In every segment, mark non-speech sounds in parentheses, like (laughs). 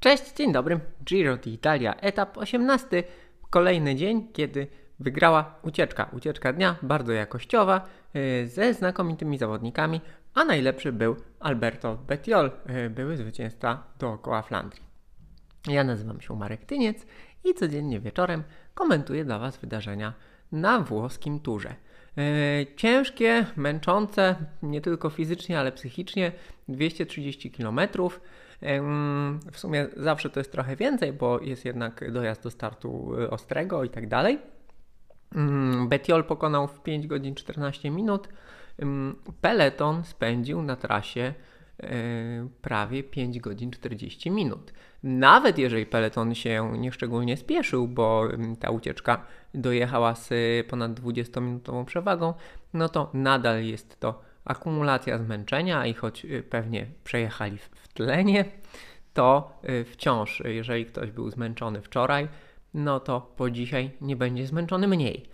Cześć, dzień dobry. Giro d'Italia, etap 18. Kolejny dzień, kiedy wygrała ucieczka. Ucieczka dnia, bardzo jakościowa, yy, ze znakomitymi zawodnikami, a najlepszy był Alberto Bettiol, yy, były zwycięzca dookoła Flandrii. Ja nazywam się Marek Tyniec i codziennie wieczorem komentuję dla Was wydarzenia na włoskim turze. Yy, ciężkie, męczące, nie tylko fizycznie, ale psychicznie, 230 kilometrów. W sumie zawsze to jest trochę więcej, bo jest jednak dojazd do startu y, ostrego i tak dalej. Mm, Betiol pokonał w 5 godzin 14 minut. Peleton spędził na trasie e, prawie 5 godzin 40 minut. Nawet jeżeli peleton się nieszczególnie spieszył, bo ta ucieczka dojechała z ponad 20-minutową przewagą, no to nadal jest to akumulacja zmęczenia i choć y, pewnie przejechali w tlenie, to y, wciąż, jeżeli ktoś był zmęczony wczoraj, no to po dzisiaj nie będzie zmęczony mniej.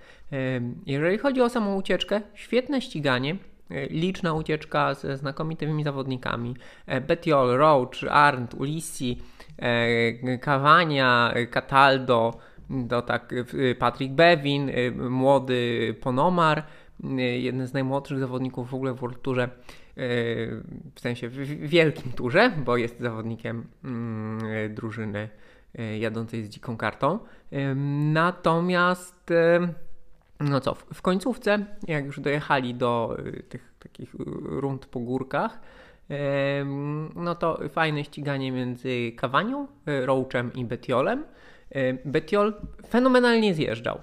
Jeżeli chodzi o samą ucieczkę, świetne ściganie, y, liczna ucieczka ze znakomitymi zawodnikami. E, Betiol, Roach, Arndt, Ulissi, e, Cavania, Cataldo, to tak Patrick Bevin, młody Ponomar, jeden z najmłodszych zawodników w ogóle w World Tourze, e, w sensie w wielkim turze, bo jest zawodnikiem mm, drużyny e, jadącej z dziką kartą. Natomiast no co, w końcówce, jak już dojechali do tych takich rund po górkach, no to fajne ściganie między Kawanią, Roachem i Betiolem. Betiol fenomenalnie zjeżdżał.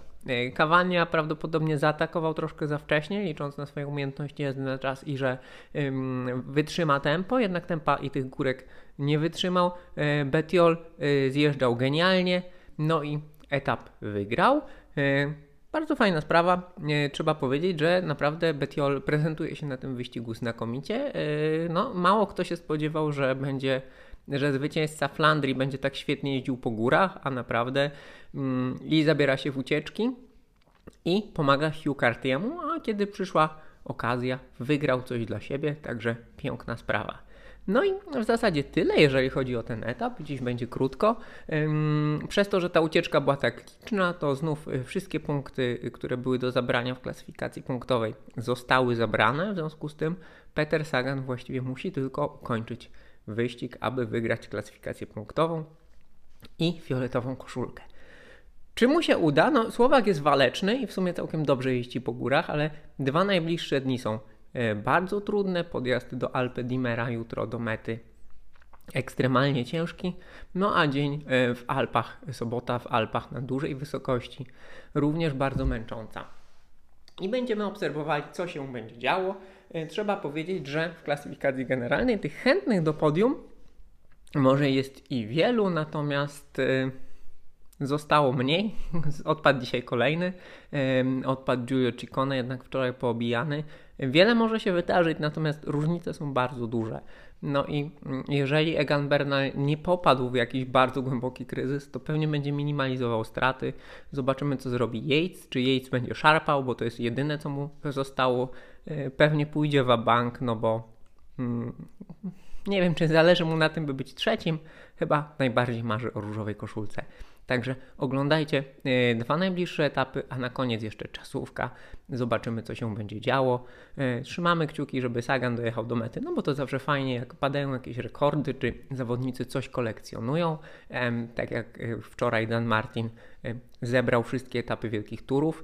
Kawania e, prawdopodobnie zaatakował troszkę za wcześnie, licząc na swoje umiejętności jazdy na czas i że ym, wytrzyma tempo, jednak tempa i tych górek nie wytrzymał. E, Betiol e, zjeżdżał genialnie, no i etap wygrał. E, bardzo fajna sprawa. Trzeba powiedzieć, że naprawdę Betiol prezentuje się na tym wyścigu znakomicie. No, mało kto się spodziewał, że będzie że zwycięzca Flandrii będzie tak świetnie jeździł po górach, a naprawdę mm, i zabiera się w ucieczki i pomaga Hugh Cartiemu, a kiedy przyszła okazja, wygrał coś dla siebie, także piękna sprawa. No i w zasadzie tyle, jeżeli chodzi o ten etap. Dziś będzie krótko. Przez to, że ta ucieczka była tak liczna, to znów y, wszystkie punkty, które były do zabrania w klasyfikacji punktowej, zostały zabrane. W związku z tym Peter Sagan właściwie musi tylko ukończyć wyścig, aby wygrać klasyfikację punktową i fioletową koszulkę. Czy mu się uda? No, Słowak jest waleczny i w sumie całkiem dobrze jeździ po górach, ale dwa najbliższe dni są e, bardzo trudne. Podjazd do Alpe Dimera jutro do mety ekstremalnie ciężki, no a dzień e, w Alpach, sobota w Alpach na dużej wysokości, również bardzo męcząca. I będziemy obserwowali, co się będzie działo. E, trzeba powiedzieć, że w klasyfikacji generalnej tych chętnych do podium może jest i wielu, natomiast e, zostało mniej. (laughs) Odpadł dzisiaj kolejny. E, odpadł Giulio Ciccone, jednak wczoraj poobijany. Wiele może się wydarzyć, natomiast różnice są bardzo duże. No i jeżeli Egan Bernal nie popadł w jakiś bardzo głęboki kryzys, to pewnie będzie minimalizował straty. Zobaczymy, co zrobi Yates. Czy Yates będzie szarpał, bo to jest jedyne, co mu zostało. E, pewnie pójdzie w bank, no bo mm, nie wiem, czy zależy mu na tym, by być trzecim. Chyba najbardziej marzy o różowej koszulce. Także oglądajcie e, dwa najbliższe etapy, a na koniec jeszcze czasówka. Zobaczymy, co się będzie działo. E, trzymamy kciuki, żeby Sagan dojechał do mety, no bo to zawsze fajnie, jak padają jakieś rekordy, czy zawodnicy coś kolekcjonują. Tak jak wczoraj Dan Martin zebrał wszystkie etapy wielkich turów.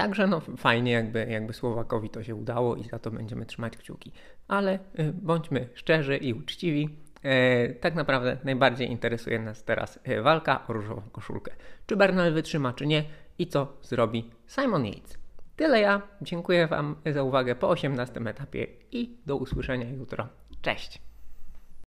Także no fajnie, jakby, jakby Słowakowi to się udało i za to będziemy trzymać kciuki. Ale y, bądźmy szczerzy i uczciwi. E, tak naprawdę najbardziej interesuje nas teraz e, walka o różową koszulkę. Czy Bernal wytrzyma, czy nie i co zrobi Simon Yates. Tyle ja. Dziękuję Wam za uwagę po 18 etapie i do usłyszenia jutro. Cześć!